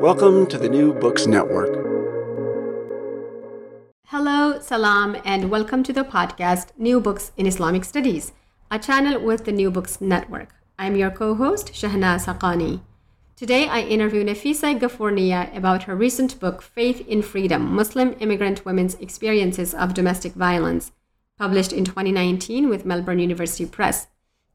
Welcome to the New Books Network. Hello, salam, and welcome to the podcast New Books in Islamic Studies, a channel with the New Books Network. I'm your co host, Shahnaz Haqqani. Today, I interview Nafisa Ghafournia about her recent book, Faith in Freedom Muslim Immigrant Women's Experiences of Domestic Violence, published in 2019 with Melbourne University Press.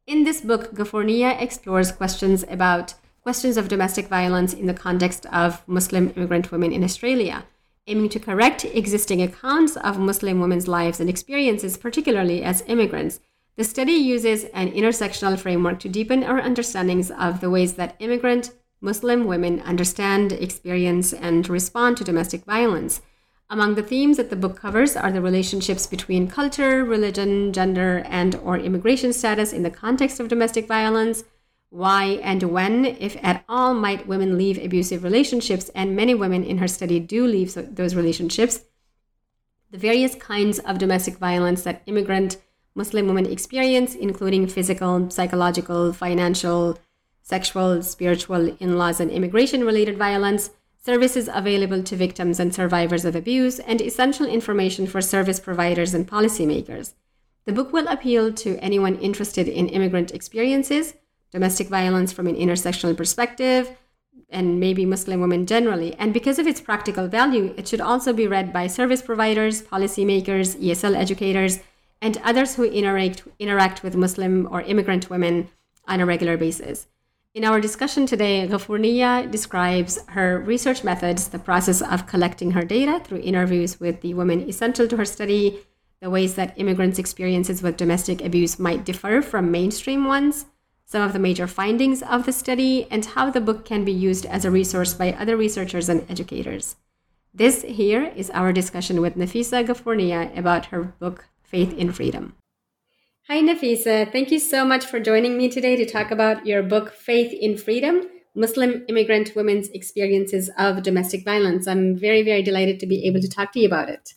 In this book, Ghafournia explores questions about questions of domestic violence in the context of Muslim immigrant women in Australia, aiming to correct existing accounts of Muslim women's lives and experiences, particularly as immigrants. The study uses an intersectional framework to deepen our understandings of the ways that immigrant Muslim women understand, experience, and respond to domestic violence. Among the themes that the book covers are the relationships between culture, religion, gender, and or immigration status in the context of domestic violence, why and when, if at all, might women leave abusive relationships, and many women in her study do leave those relationships, the various kinds of domestic violence that immigrant Muslim women experience, including physical, psychological, financial, sexual, spiritual, in laws, and immigration related violence, services available to victims and survivors of abuse, and essential information for service providers and policymakers. The book will appeal to anyone interested in immigrant experiences, domestic violence from an intersectional perspective, and maybe Muslim women generally. And because of its practical value, it should also be read by service providers, policymakers, ESL educators, and others who interact, interact with Muslim or immigrant women on a regular basis. In our discussion today, Ghafournia describes her research methods, the process of collecting her data through interviews with the women essential to her study, the ways that immigrants' experiences with domestic abuse might differ from mainstream ones, some of the major findings of the study, and how the book can be used as a resource by other researchers and educators. This here is our discussion with Nafisa Ghafournia about her book, Faith in Freedom. Hi, Nafisa. Thank you so much for joining me today to talk about your book, Faith in Freedom Muslim Immigrant Women's Experiences of Domestic Violence. I'm very, very delighted to be able to talk to you about it.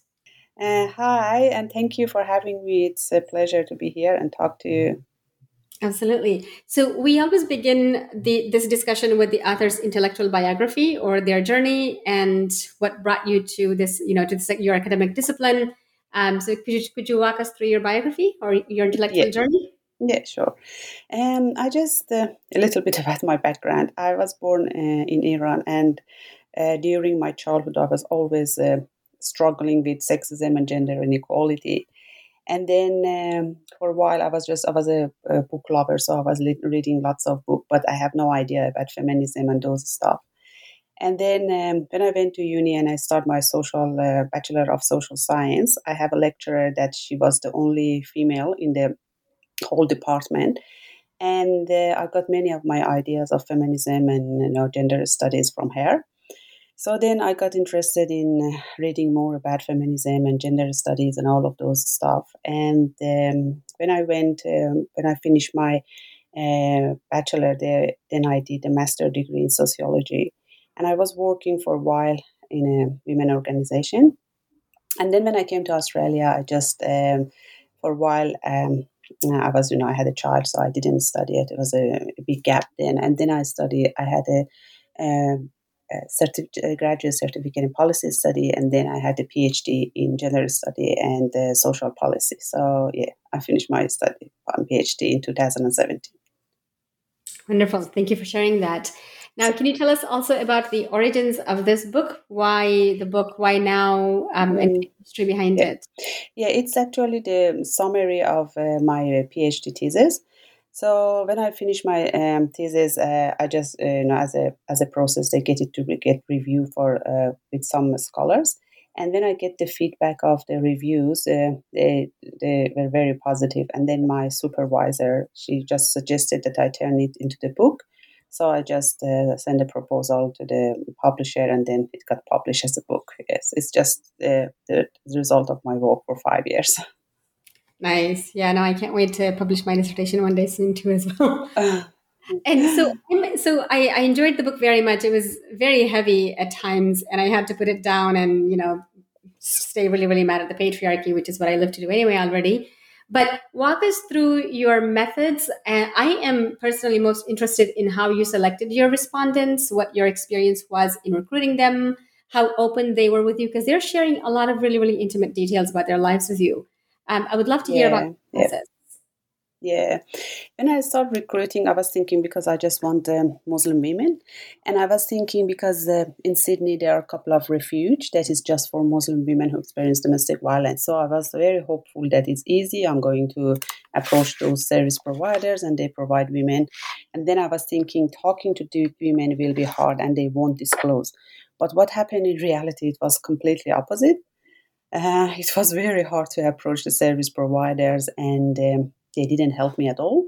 Uh, hi, and thank you for having me. It's a pleasure to be here and talk to you. Absolutely. So we always begin the, this discussion with the author's intellectual biography or their journey and what brought you to this, you know, to this, your academic discipline um, so could you, could you walk us through your biography or your intellectual yeah. journey? Yeah, sure. Um, I just uh, a little bit about my background. I was born uh, in Iran, and uh, during my childhood, I was always uh, struggling with sexism and gender inequality. And then um, for a while, I was just I was a, a book lover, so I was li- reading lots of books, but I have no idea about feminism and those stuff. And then um, when I went to uni and I started my social uh, bachelor of social science, I have a lecturer that she was the only female in the whole department, and uh, I got many of my ideas of feminism and you know gender studies from her. So then I got interested in uh, reading more about feminism and gender studies and all of those stuff. And um, when I went, um, when I finished my uh, bachelor there. Then I did a master degree in sociology, and I was working for a while in a women organization. And then when I came to Australia, I just um, for a while um, I was, you know, I had a child, so I didn't study it. It was a, a big gap then. And then I studied. I had a, um, a, certif- a, graduate certificate in policy study, and then I had a PhD in gender study and uh, social policy. So yeah, I finished my study on PhD in 2017. Wonderful. Thank you for sharing that. Now, can you tell us also about the origins of this book? Why the book? Why now? Um, and the history behind yeah. it. Yeah, it's actually the summary of uh, my uh, PhD thesis. So when I finish my um, thesis, uh, I just uh, you know as a as a process they get it to get review for uh, with some scholars, and when I get the feedback of the reviews, uh, they they were very positive. And then my supervisor she just suggested that I turn it into the book. So I just uh, sent a proposal to the publisher, and then it got published as a book. Yes, it's just uh, the result of my work for five years. Nice. Yeah. No, I can't wait to publish my dissertation one day soon too, as well. Uh. and so, so I, I enjoyed the book very much. It was very heavy at times, and I had to put it down and you know stay really, really mad at the patriarchy, which is what I live to do anyway already. But walk us through your methods. And I am personally most interested in how you selected your respondents, what your experience was in recruiting them, how open they were with you, because they're sharing a lot of really, really intimate details about their lives with you. Um, I would love to hear Yeah, about the yeah. process. Yeah. When I started recruiting, I was thinking because I just want um, Muslim women. And I was thinking because uh, in Sydney, there are a couple of refuge that is just for Muslim women who experience domestic violence. So I was very hopeful that it's easy. I'm going to approach those service providers and they provide women. And then I was thinking talking to the women will be hard and they won't disclose. But what happened in reality, it was completely opposite. Uh, it was very hard to approach the service providers and um, they didn't help me at all.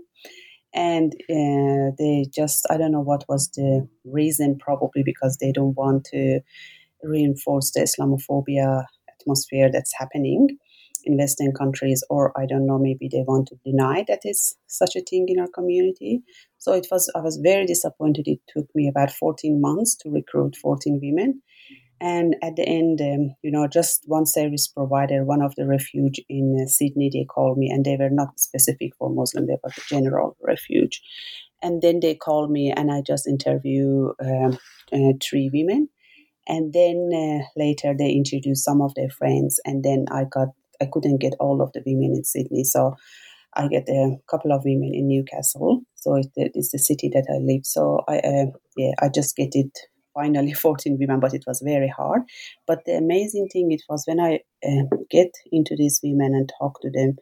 And uh, they just i don't know what was the reason probably because they don't want to reinforce the islamophobia atmosphere that's happening in western countries or i don't know maybe they want to deny that is such a thing in our community. So it was i was very disappointed. It took me about 14 months to recruit 14 women and at the end, um, you know, just one service provider, one of the refuge in uh, Sydney, they called me, and they were not specific for Muslim, they were the general refuge. And then they called me, and I just interview um, uh, three women. And then uh, later they introduced some of their friends, and then I got I couldn't get all of the women in Sydney, so I get a couple of women in Newcastle. So it, it's the city that I live. So I uh, yeah I just get it finally 14 women, but it was very hard. But the amazing thing it was when I uh, get into these women and talk to them,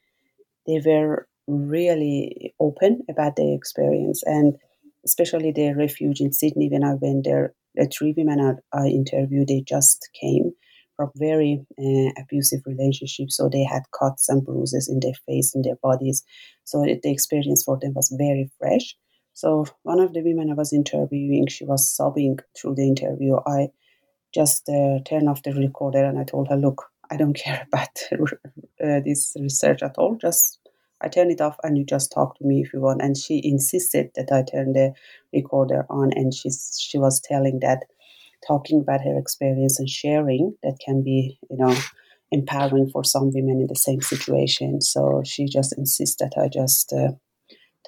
they were really open about their experience and especially their refuge in Sydney when I went there. The three women I, I interviewed, they just came from very uh, abusive relationships, so they had cuts and bruises in their face, in their bodies. So the experience for them was very fresh. So one of the women I was interviewing, she was sobbing through the interview. I just uh, turned off the recorder and I told her, "Look, I don't care about uh, this research at all. Just I turn it off and you just talk to me if you want." And she insisted that I turn the recorder on, and she she was telling that talking about her experience and sharing that can be, you know, empowering for some women in the same situation. So she just insists that I just. Uh,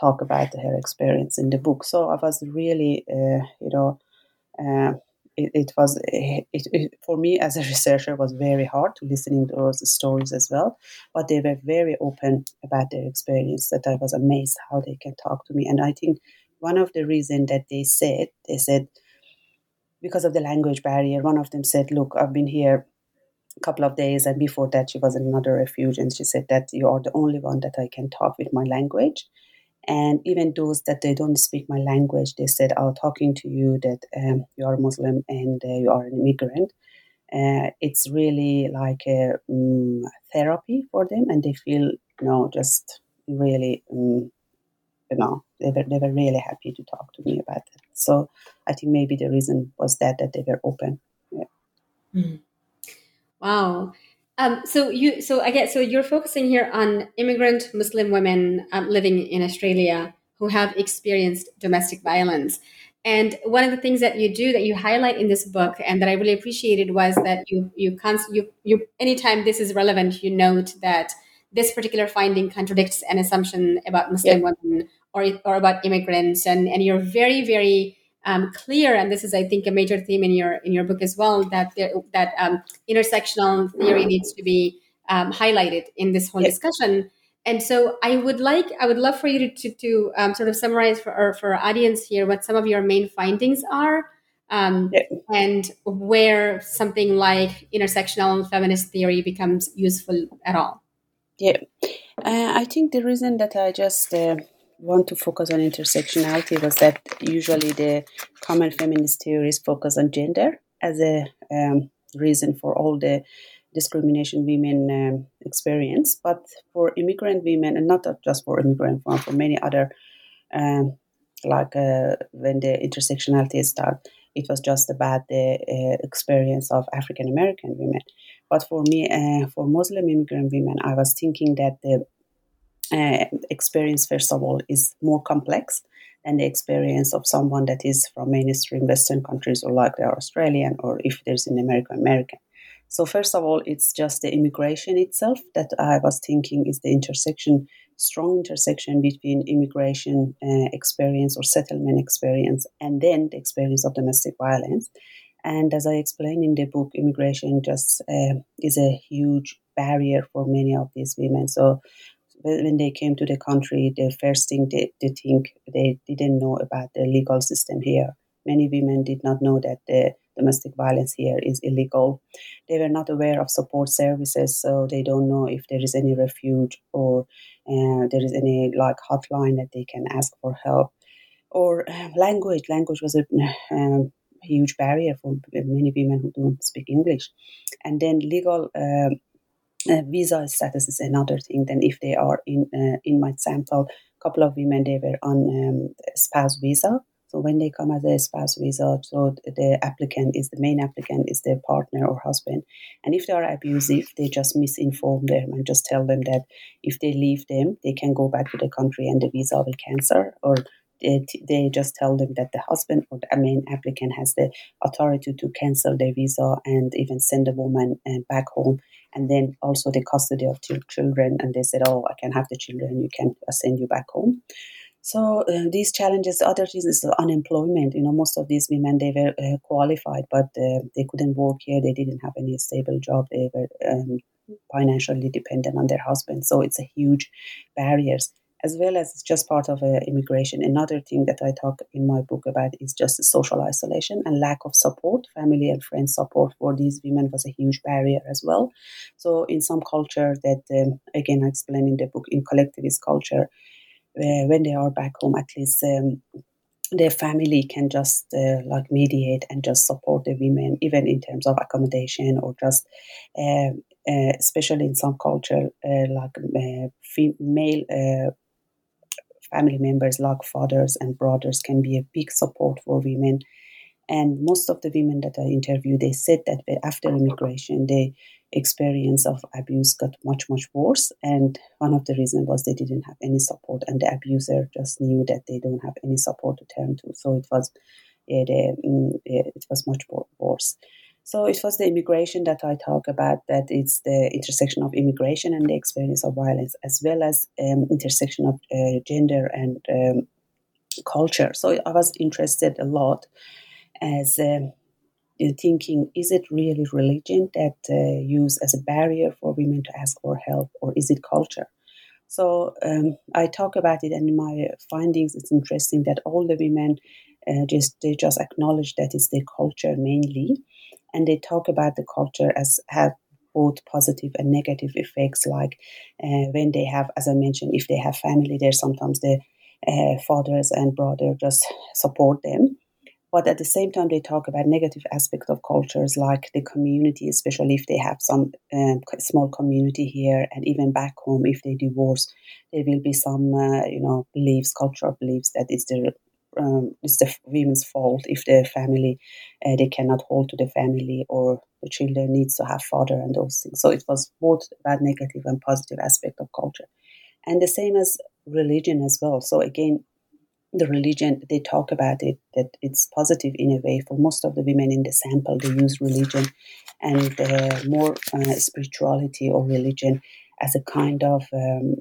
talk about her experience in the book. So I was really, uh, you know, uh, it, it, was it, it, for me as a researcher was very hard to listening to those stories as well. But they were very open about their experience. That I was amazed how they can talk to me. And I think one of the reasons that they said they said because of the language barrier. One of them said, "Look, I've been here." a couple of days and before that she was in another refuge and she said that you are the only one that i can talk with my language and even those that they don't speak my language, they said, "Oh, talking to you that um, you are Muslim and uh, you are an immigrant." Uh, it's really like a um, therapy for them, and they feel, you know, just really, um, you know, they were they were really happy to talk to me about it. So I think maybe the reason was that that they were open. Yeah. Mm. Wow. Um, so you, so I get, so you're focusing here on immigrant Muslim women um, living in Australia. who have experienced domestic violence. And one of the things that you do that you highlight in this book and that I really appreciated was that you you const- you you anytime this is relevant, you note that this particular finding contradicts an assumption about Muslim women or or about immigrants, and and you're very very um, clear, and this is I think a major theme in your in your book as well that there, that um, intersectional theory needs to be um, highlighted in this whole yeah. discussion. And so I would like, I would love for you to, to, to um, sort of summarize for our, for our audience here what some of your main findings are um, yeah. and where something like intersectional feminist theory becomes useful at all. Yeah, uh, I think the reason that I just uh, want to focus on intersectionality was that usually the common feminist theories focus on gender as a um, reason for all the discrimination women um, experience. But for immigrant women, and not just for immigrant, women, for many other, um, like uh, when the intersectionality started, it was just about the uh, experience of African American women. But for me, uh, for Muslim immigrant women, I was thinking that the uh, experience, first of all, is more complex than the experience of someone that is from mainstream Western countries or like they're Australian or if there's an American American. So, first of all, it's just the immigration itself that I was thinking is the intersection, strong intersection between immigration uh, experience or settlement experience and then the experience of domestic violence. And as I explained in the book, immigration just uh, is a huge barrier for many of these women. So, when they came to the country, the first thing they, they think they didn't know about the legal system here. Many women did not know that the domestic violence here is illegal. They were not aware of support services, so they don't know if there is any refuge or uh, there is any like hotline that they can ask for help. Or uh, language. Language was a um, huge barrier for many women who don't speak English. And then legal um, visa status is another thing. Then if they are in uh, in my sample, a couple of women they were on um, spouse visa, so when they come as a spouse visa, so the applicant is the main applicant is their partner or husband. And if they are abusive, they just misinform them and just tell them that if they leave them, they can go back to the country and the visa will cancel. Or they, they just tell them that the husband or the main applicant has the authority to cancel their visa and even send the woman uh, back home. And then also the custody of children. And they said, oh, I can have the children, you can send you back home. So uh, these challenges, the other thing is the unemployment. You know, most of these women they were uh, qualified, but uh, they couldn't work here. They didn't have any stable job. They were um, financially dependent on their husbands. So it's a huge barriers, as well as it's just part of uh, immigration. Another thing that I talk in my book about is just social isolation and lack of support. Family and friend support for these women was a huge barrier as well. So in some culture that um, again I explain in the book in collectivist culture uh, when they are back home, at least um, their family can just uh, like mediate and just support the women, even in terms of accommodation or just, uh, uh, especially in some culture, uh, like uh, female family members, like fathers and brothers, can be a big support for women. And most of the women that I interviewed, they said that after immigration, they experience of abuse got much much worse. And one of the reasons was they didn't have any support and the abuser just knew that they don't have any support to turn to. So it was it, mm, it was much worse so it was the immigration that I talk about that it's the intersection of immigration and the experience of violence as well as um, intersection of uh, gender and um, culture. So I was interested a lot as um, thinking is it really religion that uh, used as a barrier for women to ask for help or is it culture? So um, i talk about it and in my findings it's interesting that all the women uh, just they just acknowledge that it's their culture mainly and they talk about the culture as have both positive and negative effects like uh, when they have as i mentioned if they have family there sometimes the uh, fathers and brother just support them. But at the same time, they talk about negative aspects of cultures like the community, especially if they have some um, small community here, and even back home, if they divorce, there will be some, uh, you know, beliefs, cultural beliefs that is the um, it's the women's fault if the family uh, they cannot hold to the family or the children needs to have father and those things. So it was both bad, negative, and positive aspect of culture, and the same as religion as well. So again, the religion they talk about it that it's positive in a way for most of the women in the sample they use religion and uh, more uh, spirituality or religion as a kind of um,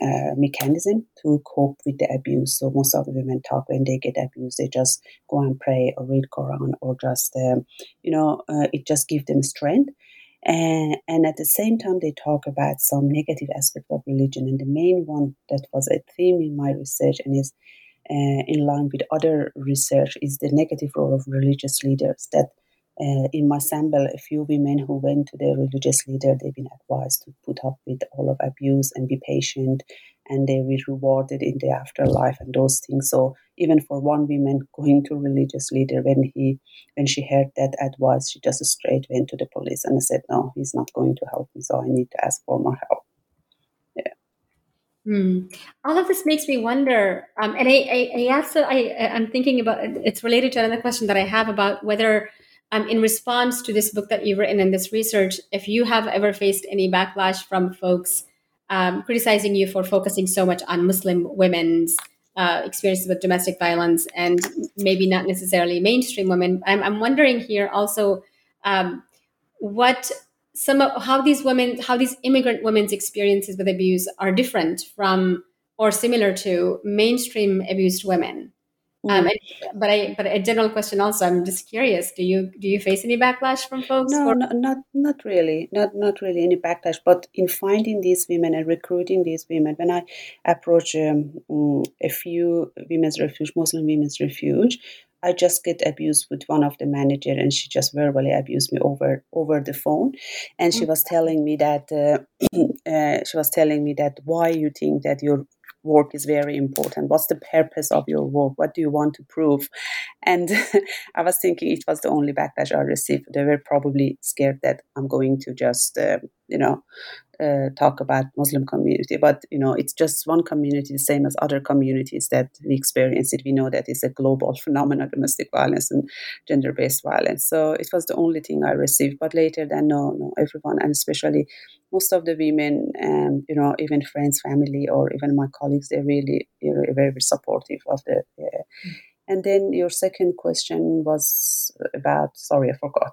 uh, mechanism to cope with the abuse. So most of the women talk when they get abused, they just go and pray or read Quran or just, um, you know, uh, it just gives them strength. And, and at the same time, they talk about some negative aspect of religion. And the main one that was a theme in my research and is uh, in line with other research is the negative role of religious leaders that uh, in my sample, a few women who went to their religious leader, they've been advised to put up with all of abuse and be patient, and they will be rewarded in the afterlife and those things. So even for one woman going to religious leader, when he when she heard that advice, she just straight went to the police and said, "No, he's not going to help me, so I need to ask for more help." Yeah. Hmm. All of this makes me wonder, um, and I, I, I also I, I'm thinking about. It's related to another question that I have about whether um, in response to this book that you've written and this research, if you have ever faced any backlash from folks um, criticizing you for focusing so much on Muslim women's uh, experiences with domestic violence and maybe not necessarily mainstream women, I'm, I'm wondering here also um, what some of how these women, how these immigrant women's experiences with abuse are different from or similar to mainstream abused women. Um, mm. but I, but a general question also. I'm just curious. Do you do you face any backlash from folks? No, no not not really, not not really any backlash. But in finding these women and recruiting these women, when I approach um, mm, a few women's refuge, Muslim women's refuge, I just get abused with one of the manager, and she just verbally abused me over over the phone, and she mm. was telling me that uh, uh, she was telling me that why you think that you're work is very important. What's the purpose of your work? What do you want to prove? And I was thinking it was the only backlash I received. They were probably scared that I'm going to just, uh, you know, uh, talk about Muslim community, but you know it's just one community, the same as other communities that we experience it. We know that it's a global phenomenon, domestic violence and gender-based violence. So it was the only thing I received. But later, then no, no, everyone, and especially most of the women, um, you know, even friends, family, or even my colleagues, they're really, really very supportive of the. Uh, mm. And then your second question was about. Sorry, I forgot.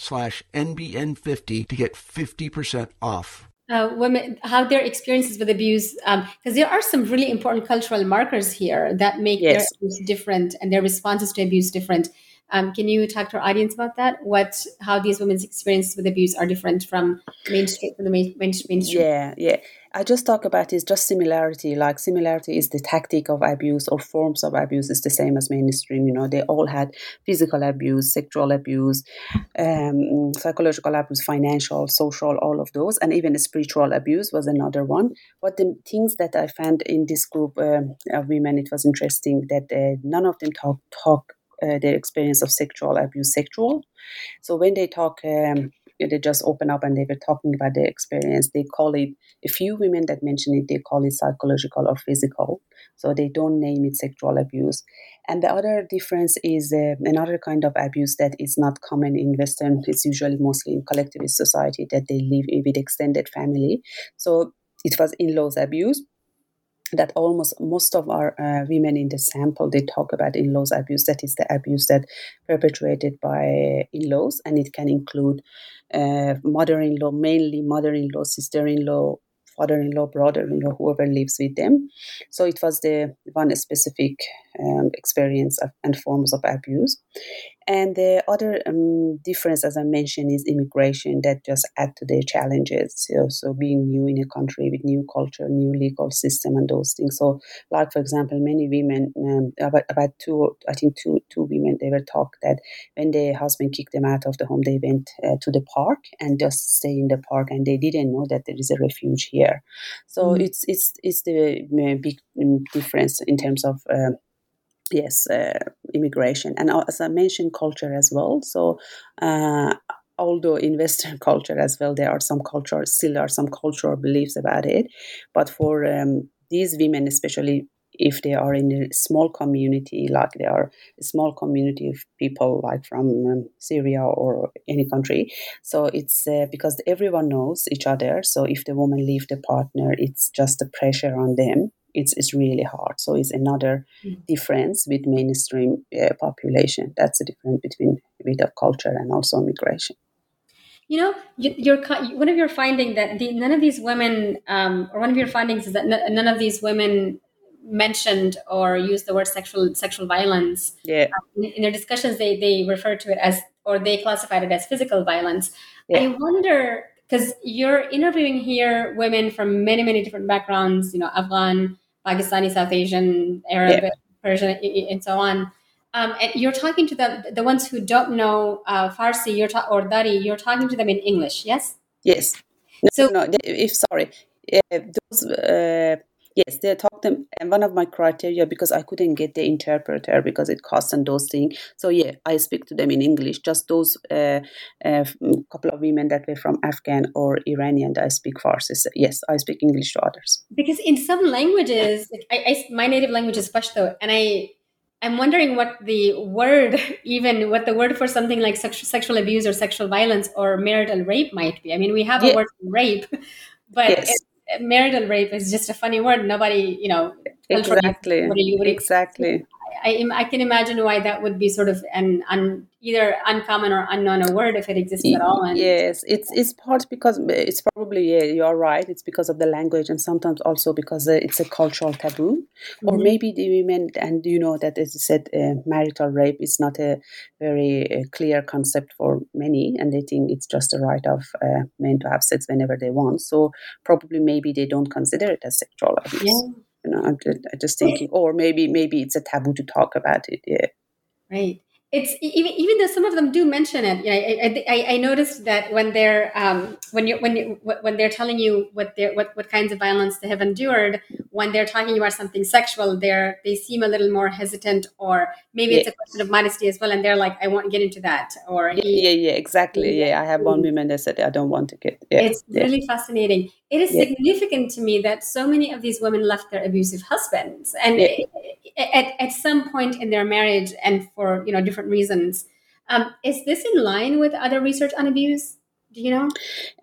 slash NBN50 to get 50% off. Uh, women, how their experiences with abuse, because um, there are some really important cultural markers here that make yes. their abuse different and their responses to abuse different. Um, can you talk to our audience about that? What, how these women's experiences with abuse are different from mainstream, from the main, mainstream? Yeah, yeah. I just talk about is just similarity. Like similarity is the tactic of abuse or forms of abuse is the same as mainstream. You know, they all had physical abuse, sexual abuse, um, psychological abuse, financial, social, all of those, and even spiritual abuse was another one. But the things that I found in this group um, of women, it was interesting that uh, none of them talk talk uh, their experience of sexual abuse sexual. So when they talk. Um, they just open up and they were talking about their experience. They call it, a few women that mention it, they call it psychological or physical. So they don't name it sexual abuse. And the other difference is uh, another kind of abuse that is not common in Western, it's usually mostly in collectivist society that they live with extended family. So it was in laws abuse that almost most of our uh, women in the sample they talk about in-laws abuse. That is the abuse that perpetrated by in-laws and it can include uh, mother-in-law mainly mother-in-law sister-in-law father-in-law brother-in-law whoever lives with them. So it was the one specific um, experience of, and forms of abuse. And the other um, difference, as I mentioned, is immigration that just add to their challenges. So, so being new in a country with new culture, new legal system, and those things. So, like for example, many women, um, about about two, I think two two women, they were talked that when their husband kicked them out of the home, they went uh, to the park and just stay in the park, and they didn't know that there is a refuge here. So mm-hmm. it's it's it's the uh, big um, difference in terms of. Uh, yes, uh, immigration, and uh, as I mentioned, culture as well. So, uh, although in Western culture as well, there are some culture, still are some cultural beliefs about it, but for um, these women, especially if they are in a small community, like they are a small community of people, like from um, Syria or any country. So it's uh, because everyone knows each other. So if the woman leave the partner, it's just a pressure on them it's, it's really hard. So it's another mm. difference with mainstream uh, population. That's the difference between a bit of culture and also migration. You know, you, are one of your finding that the, none of these women, um, or one of your findings is that n- none of these women mentioned or used the word sexual sexual violence. Yeah. Um, in, in, their discussions, they they refer to it as, or they classified it as physical violence. Yeah. I wonder because you're interviewing here women from many many different backgrounds. You know, Afghan, Pakistani, South Asian, Arab, yeah. Persian, and so on. Um, and you're talking to the the ones who don't know uh, Farsi, you're ta- or Dari, you're talking to them in English, yes? Yes. No, so, no, if sorry, uh, those uh, Yes, they talk them, and one of my criteria because I couldn't get the interpreter because it costs and those things. So yeah, I speak to them in English. Just those uh, uh, couple of women that were from Afghan or Iranian that I speak Farsi. So yes, I speak English to others. Because in some languages, like I, I, my native language is Pashto, and I I'm wondering what the word, even what the word for something like sexual, sexual abuse or sexual violence or marital rape might be. I mean, we have a word for rape, but yes marital rape is just a funny word. Nobody, you know, exactly, exactly. I, I can imagine why that would be sort of an un, either uncommon or unknown a word if it exists at all. And yes, it's it's part because it's probably yeah, you're right. It's because of the language and sometimes also because uh, it's a cultural taboo, mm-hmm. or maybe the women and you know that as you said, uh, marital rape is not a very uh, clear concept for many, and they think it's just a right of uh, men to have sex whenever they want. So probably maybe they don't consider it as sexual abuse. Yeah. You know, I'm just, I'm just thinking, or maybe maybe it's a taboo to talk about it. Yeah. Right it's even even though some of them do mention it. You know, I, I, I noticed that when they're um, when you when you, when they're telling you what they what what kinds of violence they have endured, when they're talking about something sexual, they're they seem a little more hesitant, or maybe yeah. it's a question of modesty as well, and they're like, I won't get into that, or he, yeah, yeah, exactly, yeah. I have one woman that said I don't want to get. Yeah, it's yeah. really fascinating. It is significant to me that so many of these women left their abusive husbands, and at, at some point in their marriage, and for you know different different reasons. Um, is this in line with other research on abuse? Do you know?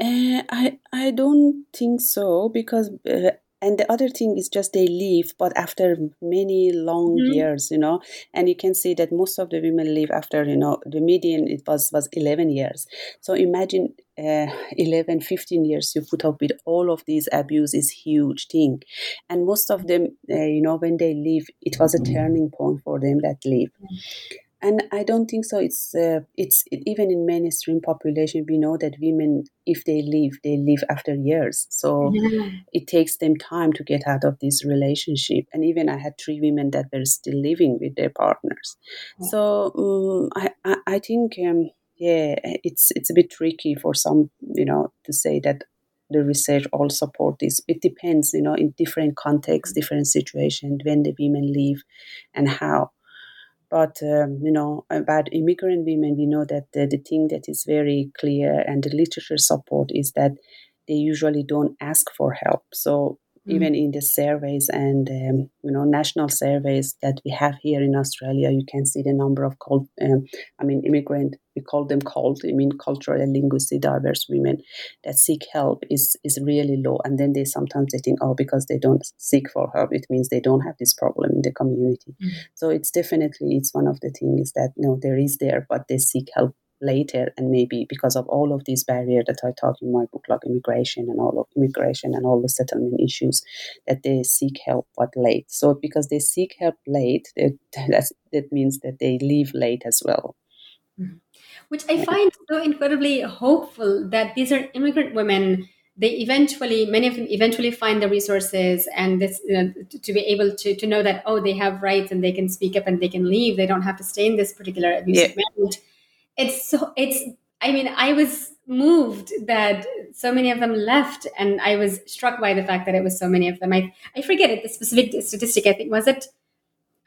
Uh, I I don't think so because uh, and the other thing is just they leave but after many long mm-hmm. years you know and you can see that most of the women leave after you know the median it was was 11 years. So imagine uh, 11 15 years you put up with all of these abuse is huge thing. And most of them uh, you know when they leave it was a turning point for them that leave. Mm-hmm and I don't think so. It's uh, it's even in mainstream population we know that women, if they leave, they leave after years. So yeah. it takes them time to get out of this relationship. And even I had three women that were still living with their partners. Yeah. So um, I, I, I think um, yeah, it's it's a bit tricky for some you know to say that the research all support this. It depends, you know, in different contexts, different situations when the women leave and how. But um, you know about immigrant women, we know that the, the thing that is very clear and the literature support is that they usually don't ask for help. So mm. even in the surveys and um, you know national surveys that we have here in Australia, you can see the number of CALD, um, I mean, immigrant. We call them CALD. I mean, cultural and linguistically diverse women that seek help is is really low. And then they sometimes they think, oh, because they don't seek for help, it means they don't have this problem in the community. Mm. So it's definitely it's one of the things that know there is there, but they seek help later and maybe because of all of these barriers that i talk in my book like immigration and all of immigration and all the settlement issues that they seek help but late. So because they seek help late it, that means that they leave late as well. Mm-hmm. which i find so incredibly hopeful that these are immigrant women. They eventually many of them eventually find the resources and this you know, to be able to to know that oh they have rights and they can speak up and they can leave. They don't have to stay in this particular abusive yeah. marriage it's so it's i mean i was moved that so many of them left and i was struck by the fact that it was so many of them. I i forget it the specific statistic i think was it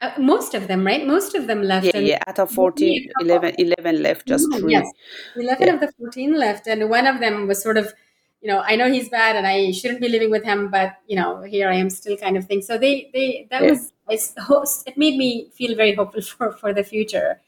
uh, most of them right? Most of them left yeah, yeah out of 14 11, 11 left just mm-hmm, three. yes. 11 yeah. of the 14 left and one of them was sort of you know i know he's bad and i shouldn't be living with him but you know here i am still kind of thing. So they they that was it made me feel very hopeful for for the future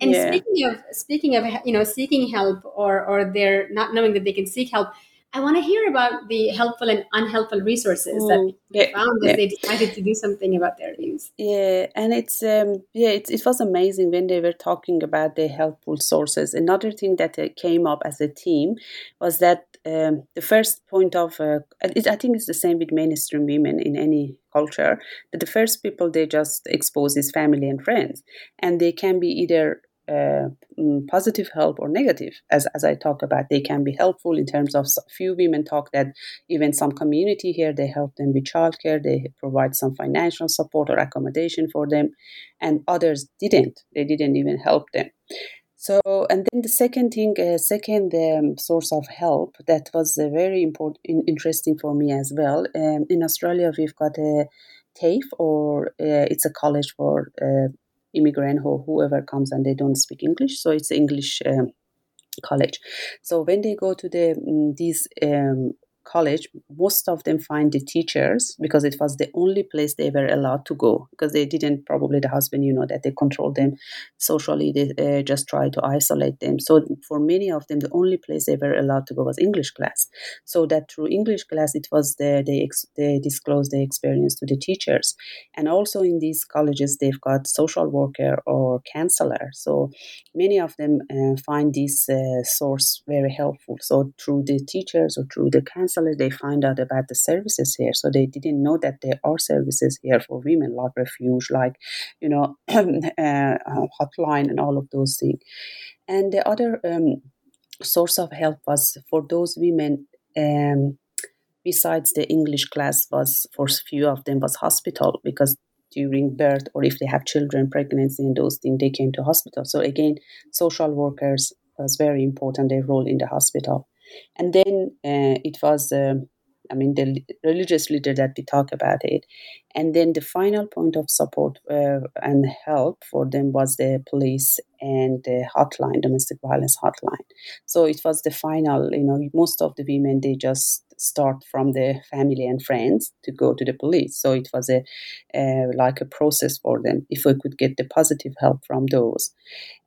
and yeah. speaking of speaking of you know seeking help or or they're not knowing that they can seek help, I want to hear about the helpful and unhelpful resources that yeah, found as yeah. they decided to do something about their views. Yeah, and it's um, yeah, it, it was amazing when they were talking about the helpful sources. Another thing that uh, came up as a team was that um, the first point of uh, it, I think it's the same with mainstream women in any culture that the first people they just expose is family and friends, and they can be either uh, mm, positive help or negative. As, as i talk about they can be helpful in terms of few women talk that even some community here they help them with childcare they provide some financial support or accommodation for them and others didn't. They didn't even help them so and then the second thing uh, second um, source of help that was uh, very important interesting for me as well um, in australia we've got a TAFE or uh, it's a college for uh, immigrant or whoever comes and they don't speak English. So it's English um, college. So when they go to the um, these um, college, most of them find the teachers because it was the only place they were allowed to go because they didn't probably the husband, you know, that they control them socially. They uh, just try to isolate them. So for many of them, the only place they were allowed to go was English class. So that through English class, it was the, they ex- they disclosed the experience to the teachers, and also in these colleges they've got social worker or counselor. So many of them uh, find this uh, source very helpful. So through the teachers or through the counselor they find out about the services here. So they didn't know that there are services here for women, like refuge, like you know, uh, hotline, and all of those things. And the other um, source of help was for those women. Um, besides the English class, was for few of them was hospital because during birth or if they have children, pregnancy, and those things, they came to hospital. So again, social workers was very important their role in the hospital. And then uh, it was, um, I mean, the religious leader that we talk about it. And then the final point of support uh, and help for them was the police and the hotline, domestic violence hotline. So it was the final, you know, most of the women, they just start from the family and friends to go to the police. So it was a uh, like a process for them. If we could get the positive help from those,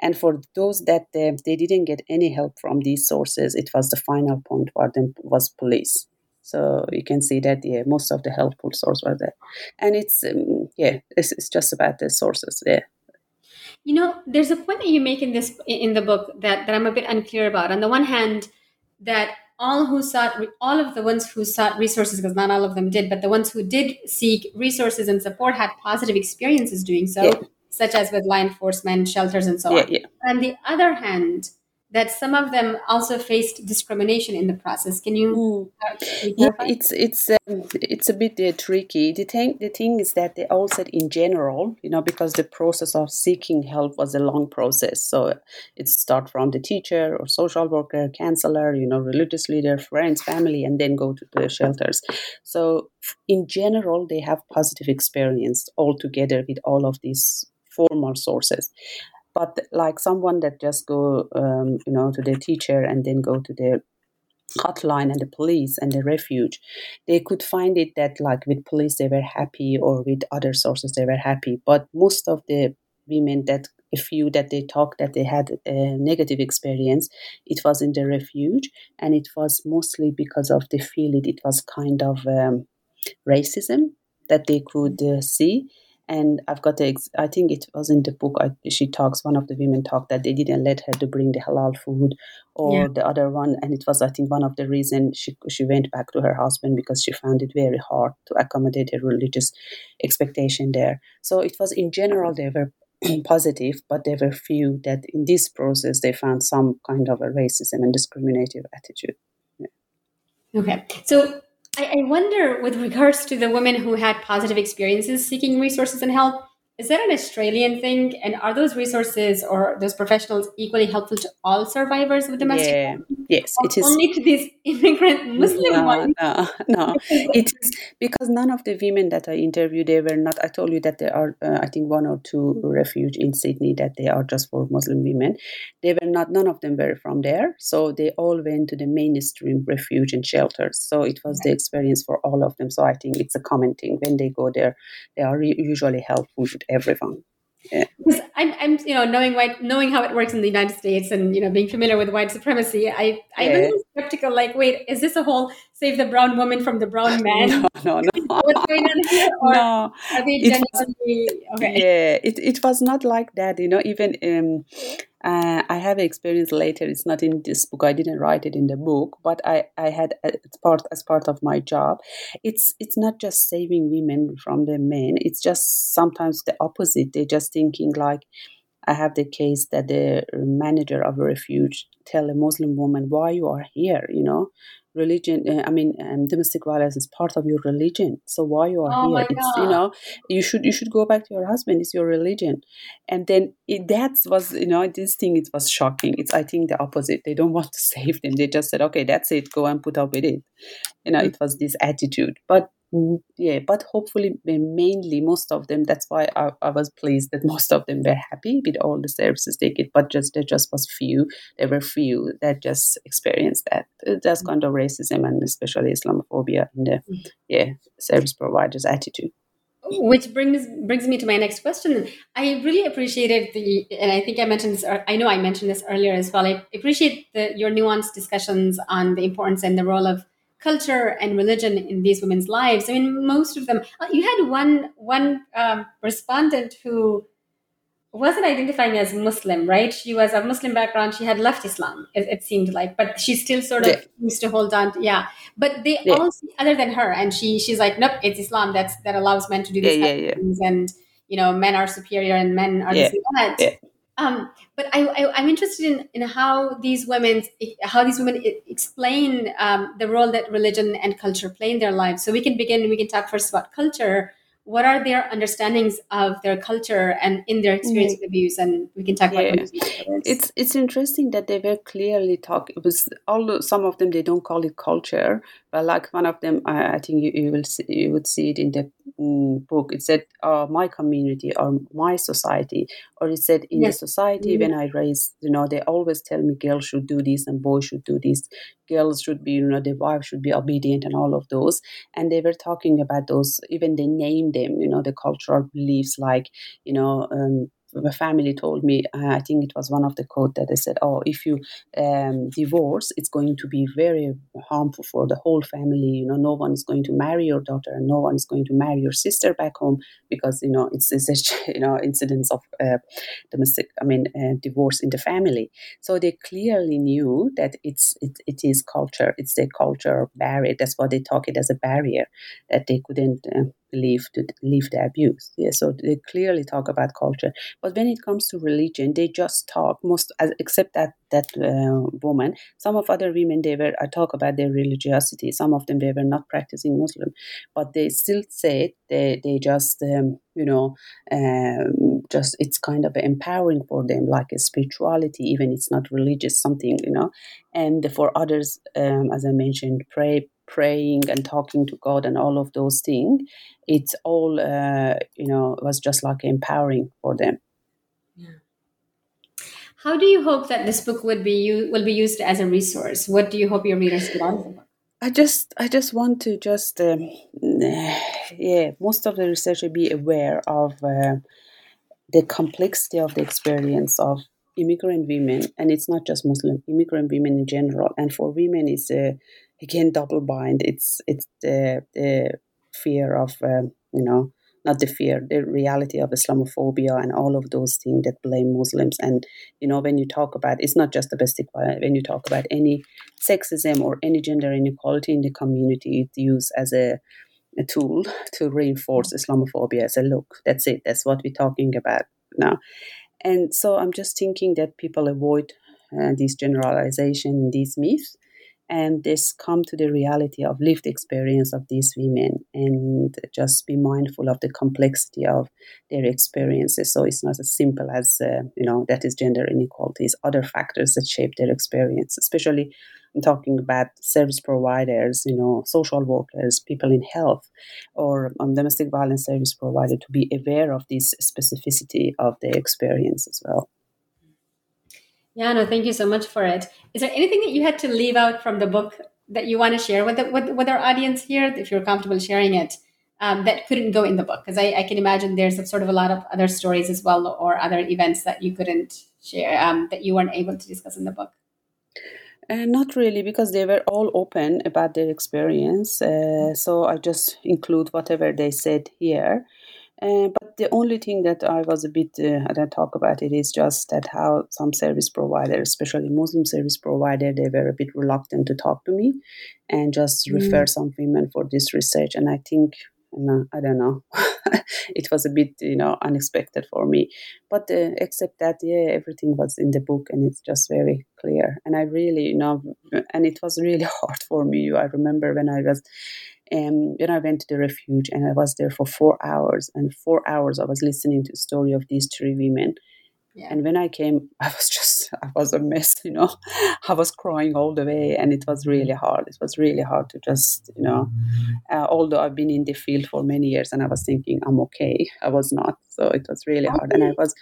and for those that uh, they didn't get any help from these sources, it was the final point for them was police. So you can see that yeah, most of the helpful sources were there, and it's um, yeah, it's, it's just about the sources there. Yeah. You know, there's a point that you make in this in the book that, that I'm a bit unclear about. On the one hand, that all who sought all of the ones who sought resources because not all of them did but the ones who did seek resources and support had positive experiences doing so yeah. such as with law enforcement shelters and so yeah, on yeah. on the other hand that some of them also faced discrimination in the process. Can you? Mm. yeah, it's it's um, it's a bit uh, tricky. The thing the thing is that they all said in general, you know, because the process of seeking help was a long process. So it start from the teacher or social worker, counselor, you know, religious leader, friends, family, and then go to the shelters. So in general, they have positive experience altogether with all of these formal sources but like someone that just go um, you know to the teacher and then go to the hotline and the police and the refuge they could find it that like with police they were happy or with other sources they were happy. But most of the women that a few that they talked that they had a negative experience it was in the refuge. And it was mostly because of the feeling it, was kind of um, racism that they could uh, see and I've got the ex- I think it was in the book I, she talks one of the women talked that they didn't let her to bring the halal food or Yeah. the other one and it was I think one of the reasons she she went back to her husband because she found it very hard to accommodate her religious expectation there so it was in general they were positive but there were few that in this process they found some kind of a racism and discriminative attitude Okay. So I, I wonder, with regards to the women who had positive experiences seeking resources and help, is that an Australian thing? And are those resources or those professionals equally helpful to all survivors of domestic yeah violence? yes Or it is only to these immigrant Muslim no, ones? no, no. It is because none of the women that I interviewed, they were not. I told you that there are, uh, I think, one or two refuge in Sydney that they are just for Muslim women. They were not. None of them were from there, so they all went to the mainstream refuge and shelters. So it was the experience for all of them. So I think it's a common thing when they go there. They are re- usually helpful everyone. Because I'm, I'm, you know, knowing white, knowing how it works in the United States, and you know, being familiar with white supremacy, I, I'm a Yeah. little skeptical. Like, wait, is this a whole save the brown woman from the brown man? No, no, no. What's going on here? No. It was- okay? Yeah, it, it was not like that, you know. Even um, uh, I have experience later. It's not in this book. I didn't write it in the book, but I, I had uh, it's part as part of my job. It's it's not just saving women from the men. It's just sometimes the opposite. They're just thinking like. I have the case that the manager of a refuge tell a Muslim woman why you are here. You know, religion. Uh, I mean, um, domestic violence is part of your religion. So why you are Oh here? It's you know you should you should go back to your husband. It's your religion. And then it, that was you know this thing. It was shocking. It's I think the opposite. They don't want to save them. They just said okay, that's it. Go and put up with it. You know, it was this attitude. But mm, Mm, yeah, but hopefully uh, mainly most of them. That's why I, I was pleased that most of them were happy with all the services they get. But just there just was few. There were few that just experienced that. Uh, That's mm. kind of racism and especially Islamophobia in the mm. yeah service providers' attitude. Oh, which brings brings me to my next question. I really appreciated the, and I think I mentioned this. I know I mentioned this earlier as well. I appreciate the, your nuanced discussions on the importance and the role of culture and religion in these women's lives. I mean, most of them. uh, You had one one um, respondent who wasn't identifying as Muslim, right? She was of Muslim background. She had left Islam. It, it seemed like, but she still sort of Yeah. used to hold on. To, yeah, but they Yeah. all, see- other than her, and she she's like, nope, it's Islam that's that allows men to do these yeah, yeah. things, and you know, men are superior and men are Yeah, this and that. Um, but I, I, I'm interested in, in how these women how these women explain um, the role that religion and culture play in their lives. So we can begin. We can talk first about culture. What are their understandings of their culture and in their experience with abuse? And we can talk Yeah. about. It's it's interesting that they very clearly talk. It was although some of them they don't call it culture, but like one of them, I, I think you, you will see, you would see it in the mm, book. It said, uh, "My community" or "My society," or it said, "In Yes. the society when I raised, you know, they always tell me girls should do this and boys should do this. Girls should be, you know, the wife should be obedient and all of those." And they were talking about those. Even they named them, you know, the cultural beliefs like, you know. Um, my family told me, uh, I think it was one of the quote that they said, "Oh, if you um, divorce, it's going to be very harmful for the whole family. You know, no one is going to marry your daughter, and no one is going to marry your sister back home because you know it's, it's a, you know incidents of uh, domestic, I mean, uh, divorce in the family. So they clearly knew that it's it, it is culture. It's the culture barrier. That's why they talk it as a barrier that they couldn't. Uh, leave to leave the abuse yeah so they clearly talk about culture but when it comes to religion they just talk most except that that uh, woman. Some of other women they were i talk about their religiosity. Some of them they were not practicing muslim. But they still say they they just um, you know um, just it's kind of empowering for them like a spirituality even it's not religious something you know. And for others um, as i mentioned pray praying and talking to god and all of those things it's all uh, you know was just like empowering for them How do you hope that this book would be will be used as a resource? What do you hope your readers get out of? I just I just want to just um, yeah most of the researcher be aware of uh, the complexity of the experience of immigrant women and it's not just Muslim immigrant women in general and for women it's uh, again double bind it's it's the, the fear of um, you know not the fear, the reality of Islamophobia and all of those things that blame Muslims. And, you know, when you talk about, it's not just domestic violence, when you talk about any sexism or any gender inequality in the community, it's used as a, a tool to reinforce Islamophobia. As a look, that's it. That's what we're talking about now. And so I'm just thinking that people avoid uh, these generalization, these myths, and just come to the reality of lived experience of these women and just be mindful of the complexity of their experiences. So it's not as simple as uh, you know that is gender inequalities other factors that shape their experience especially i'm talking about service providers you know social workers people in health or um, domestic violence service provider to be aware of this specificity of their experience as well yeah, no, thank you so much for it. Is there anything that you had to leave out from the book that you want to share with the, with, with our audience here, if you're comfortable sharing it, um, that couldn't go in the book? Because I, I, can imagine there's a, sort of a lot of other stories as well, or other events that you couldn't share, um, that you weren't able to discuss in the book. Uh, not really, because they were all open about their experience. Uh, so I just include whatever they said here. Uh, but the only thing that I was a bit, uh, I don't talk about it, is just that how some service providers, especially Muslim service provider, they were a bit reluctant to talk to me and just mm. refer some women for this research. And I think, I don't know, it was a bit, you know, unexpected for me. But uh, except that, yeah, everything was in the book and it's just very clear. And I really, you know, and it was really hard for me. I remember when I was and then I went to the refuge and I was there for four hours. And four hours I was listening to the story of these three women. Yeah. And when I came, I was just, I was a mess, you know. I was crying all the way, and it was really hard. It was really hard to just, you know, uh, although I've been in the field for many years and I was thinking I'm okay, I was not. So it was really hard. And I was,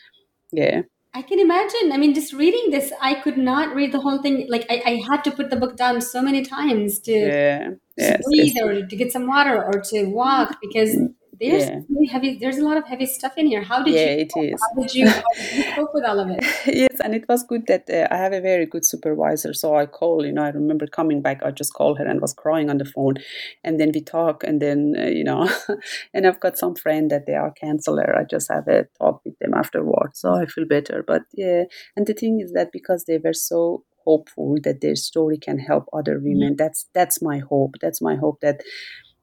yeah. I can imagine. I mean, just reading this, I could not read the whole thing. Like, I, I had to put the book down so many times to, yeah. yes, breathe yes. or to get some water or to walk because mm. There's yeah. really heavy. There's a lot of heavy stuff in here. How did yeah, you? it is. How did you, how did you cope with all of it? yes, and it was good that uh, I have a very good supervisor. So I call. You know, I remember coming back. I just called her and was crying on the phone, and then we talk, and then uh, you know, and I've got some friend that they are counselor. I just have a talk with them afterwards, so I feel better. But yeah, and the thing is that because they were so hopeful that their story can help other women, mm-hmm. that's that's my hope. That's my hope that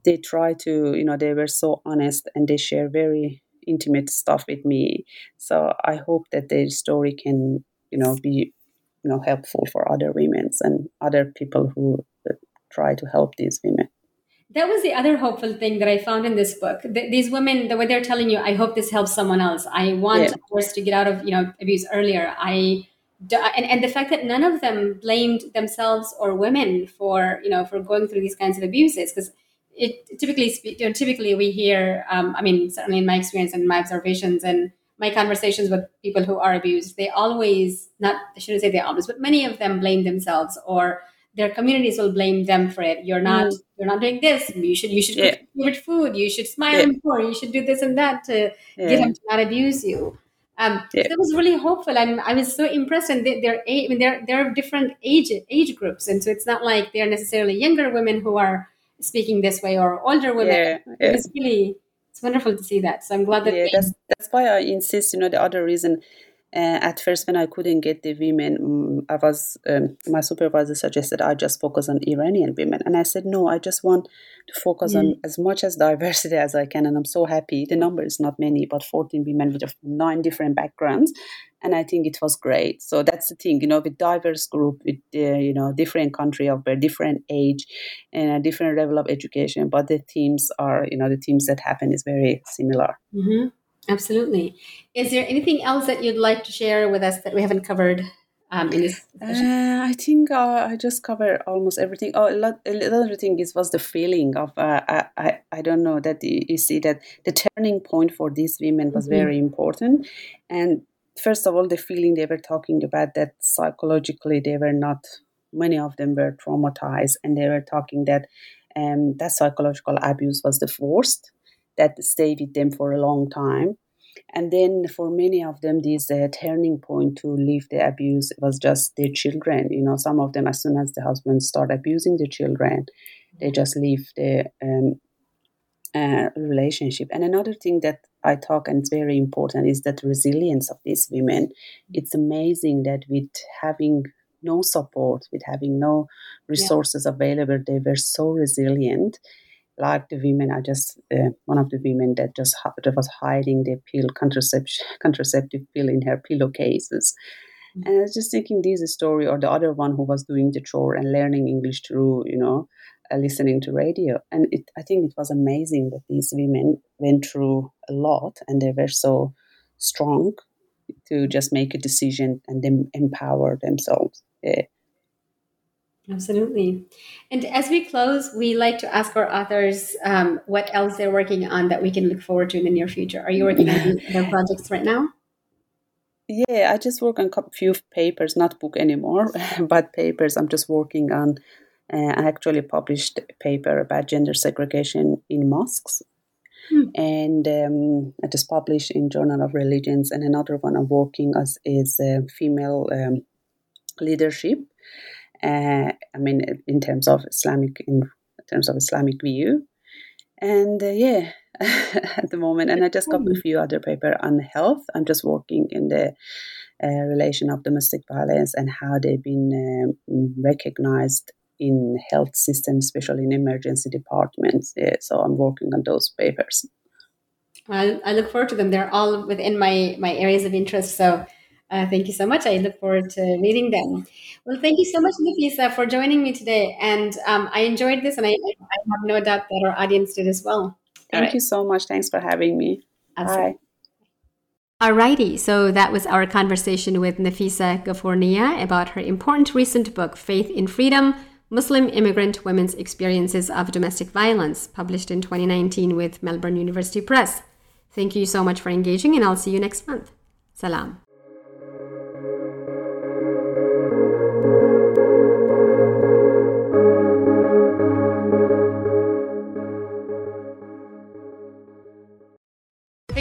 they try to you know they were so honest and they share very intimate stuff with me so i hope that their story can you know be you know helpful for other women and other people who uh, try to help these women that was the other hopeful thing that I found in this book. Th- these women, the way they're telling you, I hope this helps someone else. I want yeah. others to get out of you know abuse earlier. I and, and the fact that none of them blamed themselves or women for you know for going through these kinds of abuses because it typically you know, typically we hear um, i mean certainly in my experience and my observations and my conversations with people who are abused they always not i shouldn't say they always but many of them blame themselves or their communities will blame them for it you're not mm. you're not doing this you should you should yeah. cook favorite food you should smile yeah. more you should do this and that to yeah. get him to not abuse you um, yeah. so it was really hopeful, and I was so impressed. And they, they're, I mean, they're they're different age age groups, and so it's not like they're necessarily younger women who are speaking this way or older women. Yeah, yeah. It's really it's wonderful to see that. So I'm glad that yeah, that's that's why I insist. You know, the other reason. Uh, at first, when I couldn't get the women, um, I was um, my supervisor suggested I just focus on Iranian women, and I said no. I just want to focus mm. on as much as diversity as I can, and I'm so happy. The number is not many, but 14 women with nine different backgrounds, and I think it was great. So that's the thing, you know, with diverse group, with uh, you know different country of a different age and a different level of education, but the themes are you know the themes that happen is very similar. Mm-hmm. Absolutely. Is there anything else that you'd like to share with us that we haven't covered um, in this uh, I think uh, I just covered almost everything. Oh, a lot, another thing is was the feeling of uh, I, I I don't know that you, you, see that the turning point for these women was mm-hmm. very important, and first of all, the feeling they were talking about that psychologically they were not, many of them were traumatized, and they were talking that um, that psychological abuse was the worst that stayed with them for a long time. And then for many of them, this uh, turning point to leave the abuse was just their children. You know, some of them, as soon as the husband start abusing the children, they just leave the um, uh, relationship. And another thing that I talk and it's very important is that resilience of these women. It's amazing that with having no support, with having no resources yeah. available, they were so resilient. Like the women, I just uh, one of the women that just that was hiding the pill contraception contraceptive pill in her pillowcases. Mm-hmm. And I was just thinking this story, or the other one who was doing the chore and learning English through, you know, uh, listening to radio. And it, I think it was amazing that these women went through a lot and they were so strong to just make a decision and then empower themselves. Yeah. Absolutely. And as we close, we like to ask our authors um, what else they're working on that we can look forward to in the near future. Are you working on their projects right now? Yeah, I just work on a few papers, not book anymore, but papers. I'm just working on uh, I actually published a paper about gender segregation in mosques. Hmm. And um, I just published in Journal of Religions, and another one I'm working as is uh, female um, leadership. Uh, I mean, in terms of Islamic, in terms of Islamic view, and uh, yeah, at the moment, and I just got a hmm. few other paper on health. I'm just working in the uh, relation of domestic violence and how they've been um, recognized in health systems, especially in emergency departments. Yeah, so I'm working on those papers. Well, I look forward to them. They're all within my my areas of interest. So uh, thank you so much. I look forward to reading them. Well, thank you so much, Nafisa, for joining me today. And um, I enjoyed this, and I, I, have no doubt that our audience did as well. Thank right. you so much. Thanks for having me. Bye. Alrighty, so that was our conversation with Nafisa Ghafournia about her important recent book, Faith and Freedom Muslim Immigrant Women's Experiences of Domestic Violence, published in 2019 with Melbourne University Press. Thank you so much for engaging, and I'll see you next month. Salam.